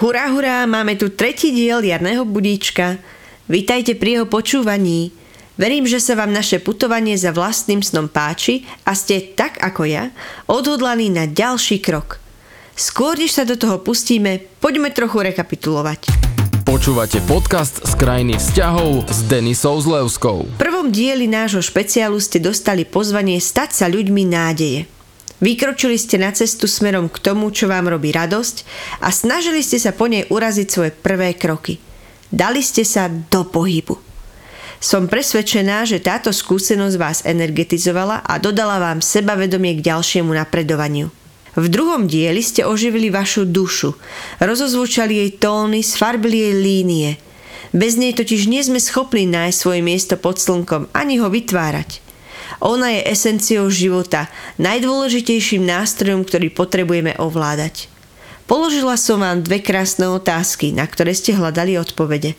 Hurá, hurá, máme tu tretí diel jarného budíčka. Vítajte pri jeho počúvaní. Verím, že sa vám naše putovanie za vlastným snom páči a ste, tak ako ja, odhodlaní na ďalší krok. Skôr, než sa do toho pustíme, poďme trochu rekapitulovať. Počúvate podcast z krajiny vzťahov s Denisou Zlevskou. V prvom dieli nášho špeciálu ste dostali pozvanie stať sa ľuďmi nádeje. Vykročili ste na cestu smerom k tomu, čo vám robí radosť a snažili ste sa po nej uraziť svoje prvé kroky. Dali ste sa do pohybu. Som presvedčená, že táto skúsenosť vás energetizovala a dodala vám sebavedomie k ďalšiemu napredovaniu. V druhom dieli ste oživili vašu dušu, rozozvučali jej tóny, sfarbili jej línie. Bez nej totiž nie sme schopní nájsť svoje miesto pod slnkom ani ho vytvárať. Ona je esenciou života, najdôležitejším nástrojom, ktorý potrebujeme ovládať. Položila som vám dve krásne otázky, na ktoré ste hľadali odpovede.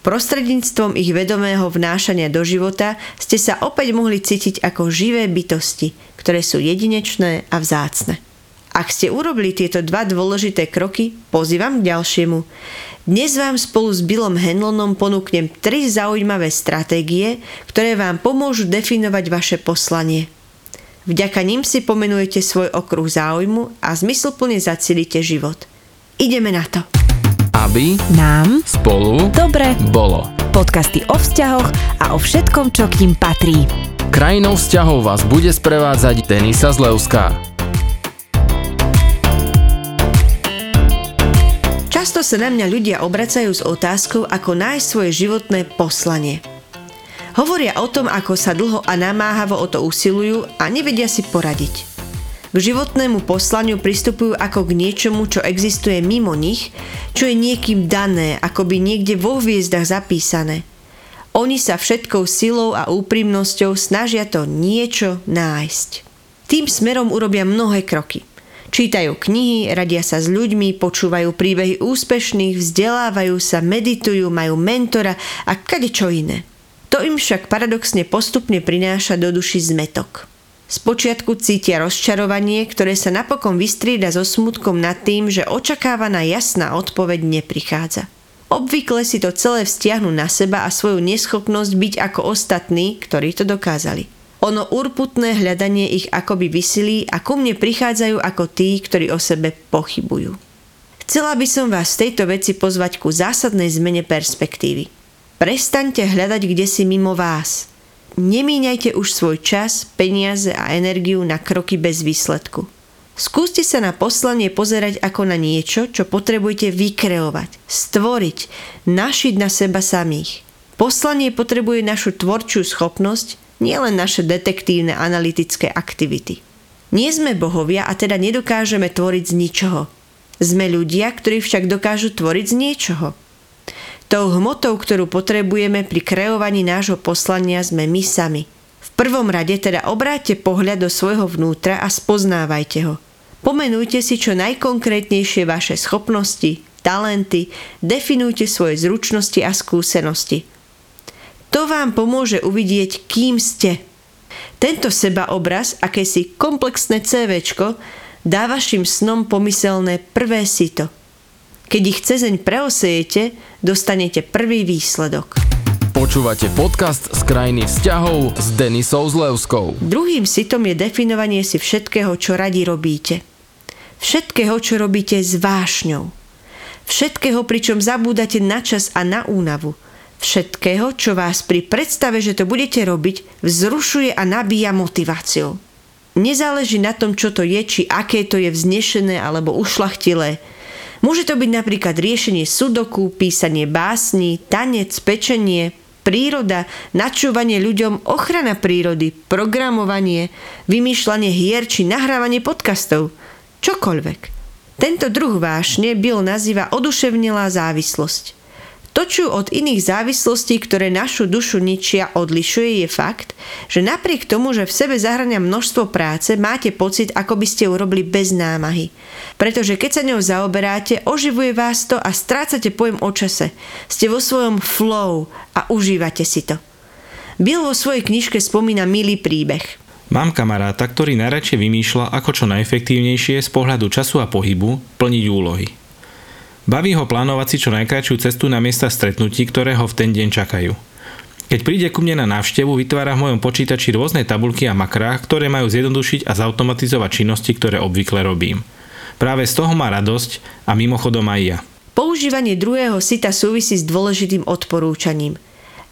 Prostredníctvom ich vedomého vnášania do života ste sa opäť mohli cítiť ako živé bytosti, ktoré sú jedinečné a vzácne. Ak ste urobili tieto dva dôležité kroky, pozývam k ďalšiemu. Dnes vám spolu s Billom Henlonom ponúknem tri zaujímavé stratégie, ktoré vám pomôžu definovať vaše poslanie. Vďaka ním si pomenujete svoj okruh záujmu a zmysluplne zacilíte život. Ideme na to. Aby Nám spolu dobre bolo. podcasty o vzťahoch a o všetkom, čo k ním patrí. Krajinou vzťahov vás bude sprevádzať Denisa Zlevská. Sa na mňa ľudia obracajú s otázkou, ako nájsť svoje životné poslanie. Hovoria o tom, ako sa dlho a namáhavo o to usilujú a nevedia si poradiť. K životnému poslaniu pristupujú ako k niečomu, čo existuje mimo nich, čo je niekým dané, ako by niekde vo hviezdach zapísané. Oni sa všetkou silou a úprimnosťou snažia to niečo nájsť. Tým smerom urobia mnohé kroky – Čítajú knihy, radia sa s ľuďmi, počúvajú príbehy úspešných, vzdelávajú sa, meditujú, majú mentora a kade čo iné. To im však paradoxne postupne prináša do duši zmetok. Spočiatku cítia rozčarovanie, ktoré sa napokon vystrieda so smutkom nad tým, že očakávaná jasná odpoveď neprichádza. Obvykle si to celé vzťahnu na seba a svoju neschopnosť byť ako ostatní, ktorí to dokázali. Ono urputné hľadanie ich akoby vysilí a ku mne prichádzajú ako tí, ktorí o sebe pochybujú. Chcela by som vás v tejto veci pozvať ku zásadnej zmene perspektívy. Prestaňte hľadať kde si mimo vás. Nemíňajte už svoj čas, peniaze a energiu na kroky bez výsledku. Skúste sa na poslanie pozerať ako na niečo, čo potrebujete vykreovať, stvoriť, našiť na seba samých. Poslanie potrebuje našu tvorčiu schopnosť nielen naše detektívne analytické aktivity. Nie sme bohovia a teda nedokážeme tvoriť z ničoho. Sme ľudia, ktorí však dokážu tvoriť z niečoho. Tou hmotou, ktorú potrebujeme pri kreovaní nášho poslania, sme my sami. V prvom rade teda obráťte pohľad do svojho vnútra a spoznávajte ho. Pomenujte si čo najkonkrétnejšie vaše schopnosti, talenty, definujte svoje zručnosti a skúsenosti – to vám pomôže uvidieť, kým ste. Tento sebaobraz, akési komplexné CVčko, dá vašim snom pomyselné prvé sito. Keď ich cezeň preosejete, dostanete prvý výsledok. Počúvate podcast z krajiny vzťahov s Denisou Zlevskou. Druhým sitom je definovanie si všetkého, čo radi robíte. Všetkého, čo robíte s vášňou. Všetkého, pričom zabúdate na čas a na únavu – Všetkého, čo vás pri predstave, že to budete robiť, vzrušuje a nabíja motiváciou. Nezáleží na tom, čo to je, či aké to je vznešené alebo ušlachtilé. Môže to byť napríklad riešenie sudoku, písanie básni, tanec, pečenie, príroda, načúvanie ľuďom, ochrana prírody, programovanie, vymýšľanie hier či nahrávanie podcastov. Čokoľvek. Tento druh vášne Bill nazýva oduševnelá závislosť. To, čo od iných závislostí, ktoré našu dušu ničia, odlišuje, je fakt, že napriek tomu, že v sebe zahrania množstvo práce, máte pocit, ako by ste urobili bez námahy. Pretože keď sa ňou zaoberáte, oživuje vás to a strácate pojem o čase. Ste vo svojom flow a užívate si to. Bill vo svojej knižke spomína milý príbeh. Mám kamaráta, ktorý najradšej vymýšľa, ako čo najefektívnejšie z pohľadu času a pohybu plniť úlohy. Baví ho plánovať si čo najkračšiu cestu na miesta stretnutí, ktoré ho v ten deň čakajú. Keď príde ku mne na návštevu, vytvára v mojom počítači rôzne tabulky a makrá, ktoré majú zjednodušiť a zautomatizovať činnosti, ktoré obvykle robím. Práve z toho má radosť a mimochodom aj ja. Používanie druhého sita súvisí s dôležitým odporúčaním.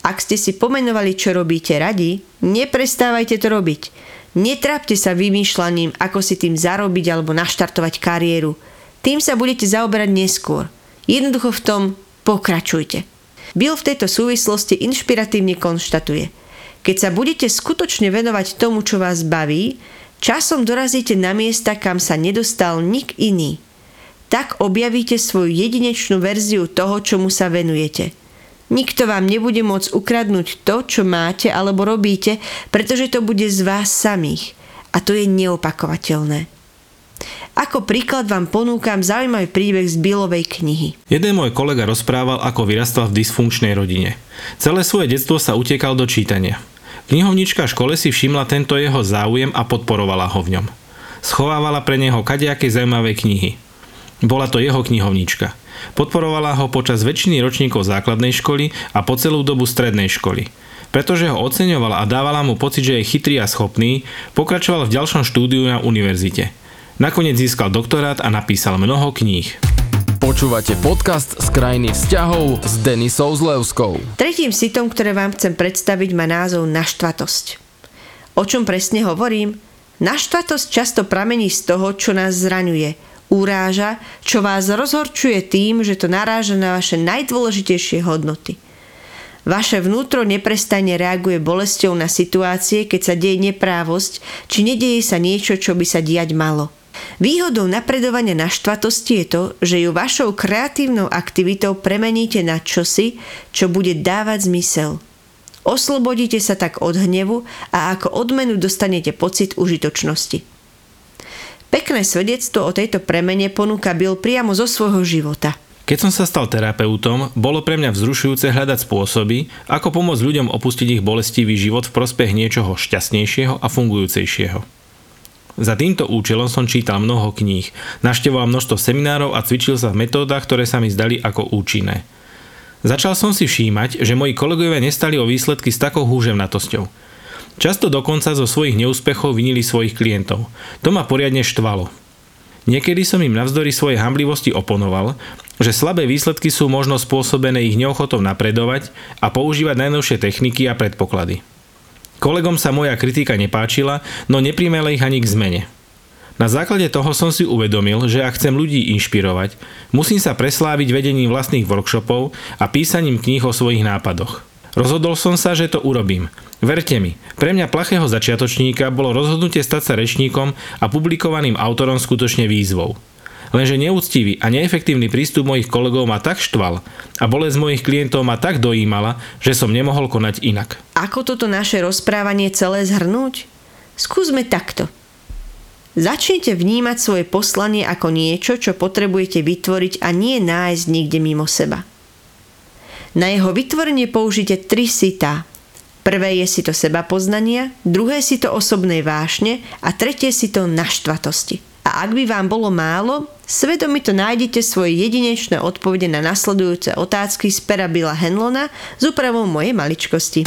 Ak ste si pomenovali, čo robíte radi, neprestávajte to robiť. Netrápte sa vymýšľaním, ako si tým zarobiť alebo naštartovať kariéru. Tým sa budete zaoberať neskôr. Jednoducho v tom pokračujte. Bill v tejto súvislosti inšpiratívne konštatuje. Keď sa budete skutočne venovať tomu, čo vás baví, časom dorazíte na miesta, kam sa nedostal nik iný. Tak objavíte svoju jedinečnú verziu toho, čomu sa venujete. Nikto vám nebude môcť ukradnúť to, čo máte alebo robíte, pretože to bude z vás samých. A to je neopakovateľné. Ako príklad vám ponúkam zaujímavý príbeh z Billovej knihy. Jeden môj kolega rozprával, ako vyrastal v dysfunkčnej rodine. Celé svoje detstvo sa utekal do čítania. Knihovnička v škole si všimla tento jeho záujem a podporovala ho v ňom. Schovávala pre neho kadejaké zaujímavé knihy. Bola to jeho knihovnička. Podporovala ho počas väčšiny ročníkov základnej školy a po celú dobu strednej školy. Pretože ho oceňovala a dávala mu pocit, že je chytrý a schopný, pokračoval v ďalšom štúdiu na univerzite. Nakoniec získal doktorát a napísal mnoho kníh. Počúvate podcast z krajiny vzťahov s Denisou Zlevskou. Tretím sitom, ktoré vám chcem predstaviť, má názov naštvatosť. O čom presne hovorím? Naštvatosť často pramení z toho, čo nás zraňuje, uráža, čo vás rozhorčuje tým, že to naráža na vaše najdôležitejšie hodnoty. Vaše vnútro neprestajne reaguje bolesťou na situácie, keď sa deje neprávosť, či nedieje sa niečo, čo by sa diať malo – Výhodou napredovania na štvatosti je to, že ju vašou kreatívnou aktivitou premeníte na čosi, čo bude dávať zmysel. Oslobodíte sa tak od hnevu a ako odmenu dostanete pocit užitočnosti. Pekné svedectvo o tejto premene ponúka Bill priamo zo svojho života. Keď som sa stal terapeutom, bolo pre mňa vzrušujúce hľadať spôsoby, ako pomôcť ľuďom opustiť ich bolestivý život v prospech niečoho šťastnejšieho a fungujúcejšieho. Za týmto účelom som čítal mnoho kníh, naštevoval množstvo seminárov a cvičil sa v metódach, ktoré sa mi zdali ako účinné. Začal som si všímať, že moji kolegovia nestali o výsledky s takou húževnatosťou. Často dokonca zo svojich neúspechov vinili svojich klientov. To ma poriadne štvalo. Niekedy som im navzdory svojej hamblivosti oponoval, že slabé výsledky sú možno spôsobené ich neochotou napredovať a používať najnovšie techniky a predpoklady. Kolegom sa moja kritika nepáčila, no neprimela ich ani k zmene. Na základe toho som si uvedomil, že ak chcem ľudí inšpirovať, musím sa presláviť vedením vlastných workshopov a písaním kníh o svojich nápadoch. Rozhodol som sa, že to urobím. Verte mi, pre mňa plachého začiatočníka bolo rozhodnutie stať sa rečníkom a publikovaným autorom skutočne výzvou. Lenže neúctivý a neefektívny prístup mojich kolegov ma tak štval a bolesť mojich klientov ma tak dojímala, že som nemohol konať inak. Ako toto naše rozprávanie celé zhrnúť? Skúsme takto. Začnite vnímať svoje poslanie ako niečo, čo potrebujete vytvoriť a nie nájsť niekde mimo seba. Na jeho vytvorenie použite tri sitá. Prvé je si to seba poznania, druhé si to osobnej vášne a tretie si to naštvatosti. A ak by vám bolo málo, Svedomito nájdete svoje jedinečné odpovede na nasledujúce otázky z pera Billa Henlona s úpravou mojej maličkosti.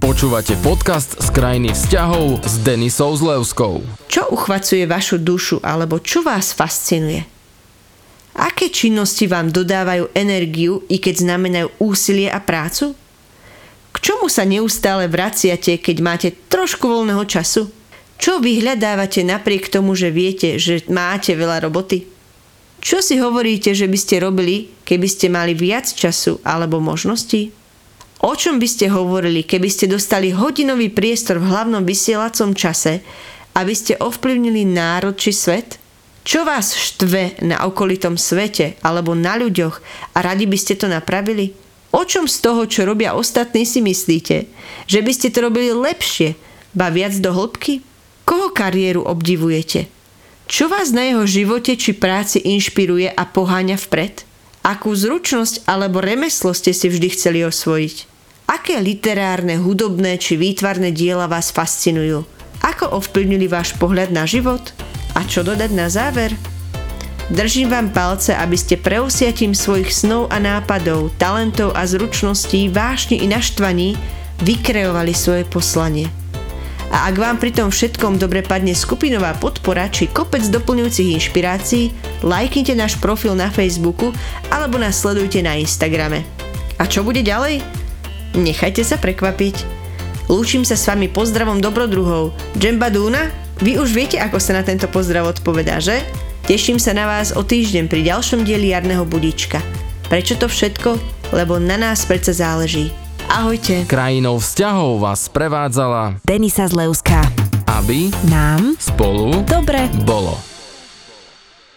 Počúvate podcast z krajiny vzťahov s Denisou Zlevskou. Čo uchvacuje vašu dušu alebo čo vás fascinuje? Aké činnosti vám dodávajú energiu, i keď znamenajú úsilie a prácu? K čomu sa neustále vraciate, keď máte trošku voľného času? Čo vyhľadávate napriek tomu, že viete, že máte veľa roboty? Čo si hovoríte, že by ste robili, keby ste mali viac času alebo možností? O čom by ste hovorili, keby ste dostali hodinový priestor v hlavnom vysielacom čase, aby ste ovplyvnili národ či svet? Čo vás štve na okolitom svete alebo na ľuďoch a radi by ste to napravili? O čom z toho, čo robia ostatní, si myslíte? Že by ste to robili lepšie, ba viac do hĺbky? Koho kariéru obdivujete? Čo vás na jeho živote či práci inšpiruje a poháňa vpred? Akú zručnosť alebo remeslo ste si vždy chceli osvojiť? Aké literárne, hudobné či výtvarné diela vás fascinujú? Ako ovplyvnili váš pohľad na život? A čo dodať na záver? Držím vám palce, aby ste preusiatím svojich snov a nápadov, talentov a zručností, vášni i naštvaní vykreovali svoje poslanie. A ak vám pri tom všetkom dobre padne skupinová podpora či kopec doplňujúcich inšpirácií, lajknite náš profil na Facebooku alebo nás sledujte na Instagrame. A čo bude ďalej? Nechajte sa prekvapiť. Lúčim sa s vami pozdravom dobrodruhov. Džemba Dúna? Vy už viete, ako sa na tento pozdrav odpovedá, že? Teším sa na vás o týždeň pri ďalšom dieli jarného budička. Prečo to všetko? Lebo na nás predsa záleží. Ahojte. Krajinou vzťahov vás prevádzala, Denisa Zleuská. aby Nám spolu dobre bolo.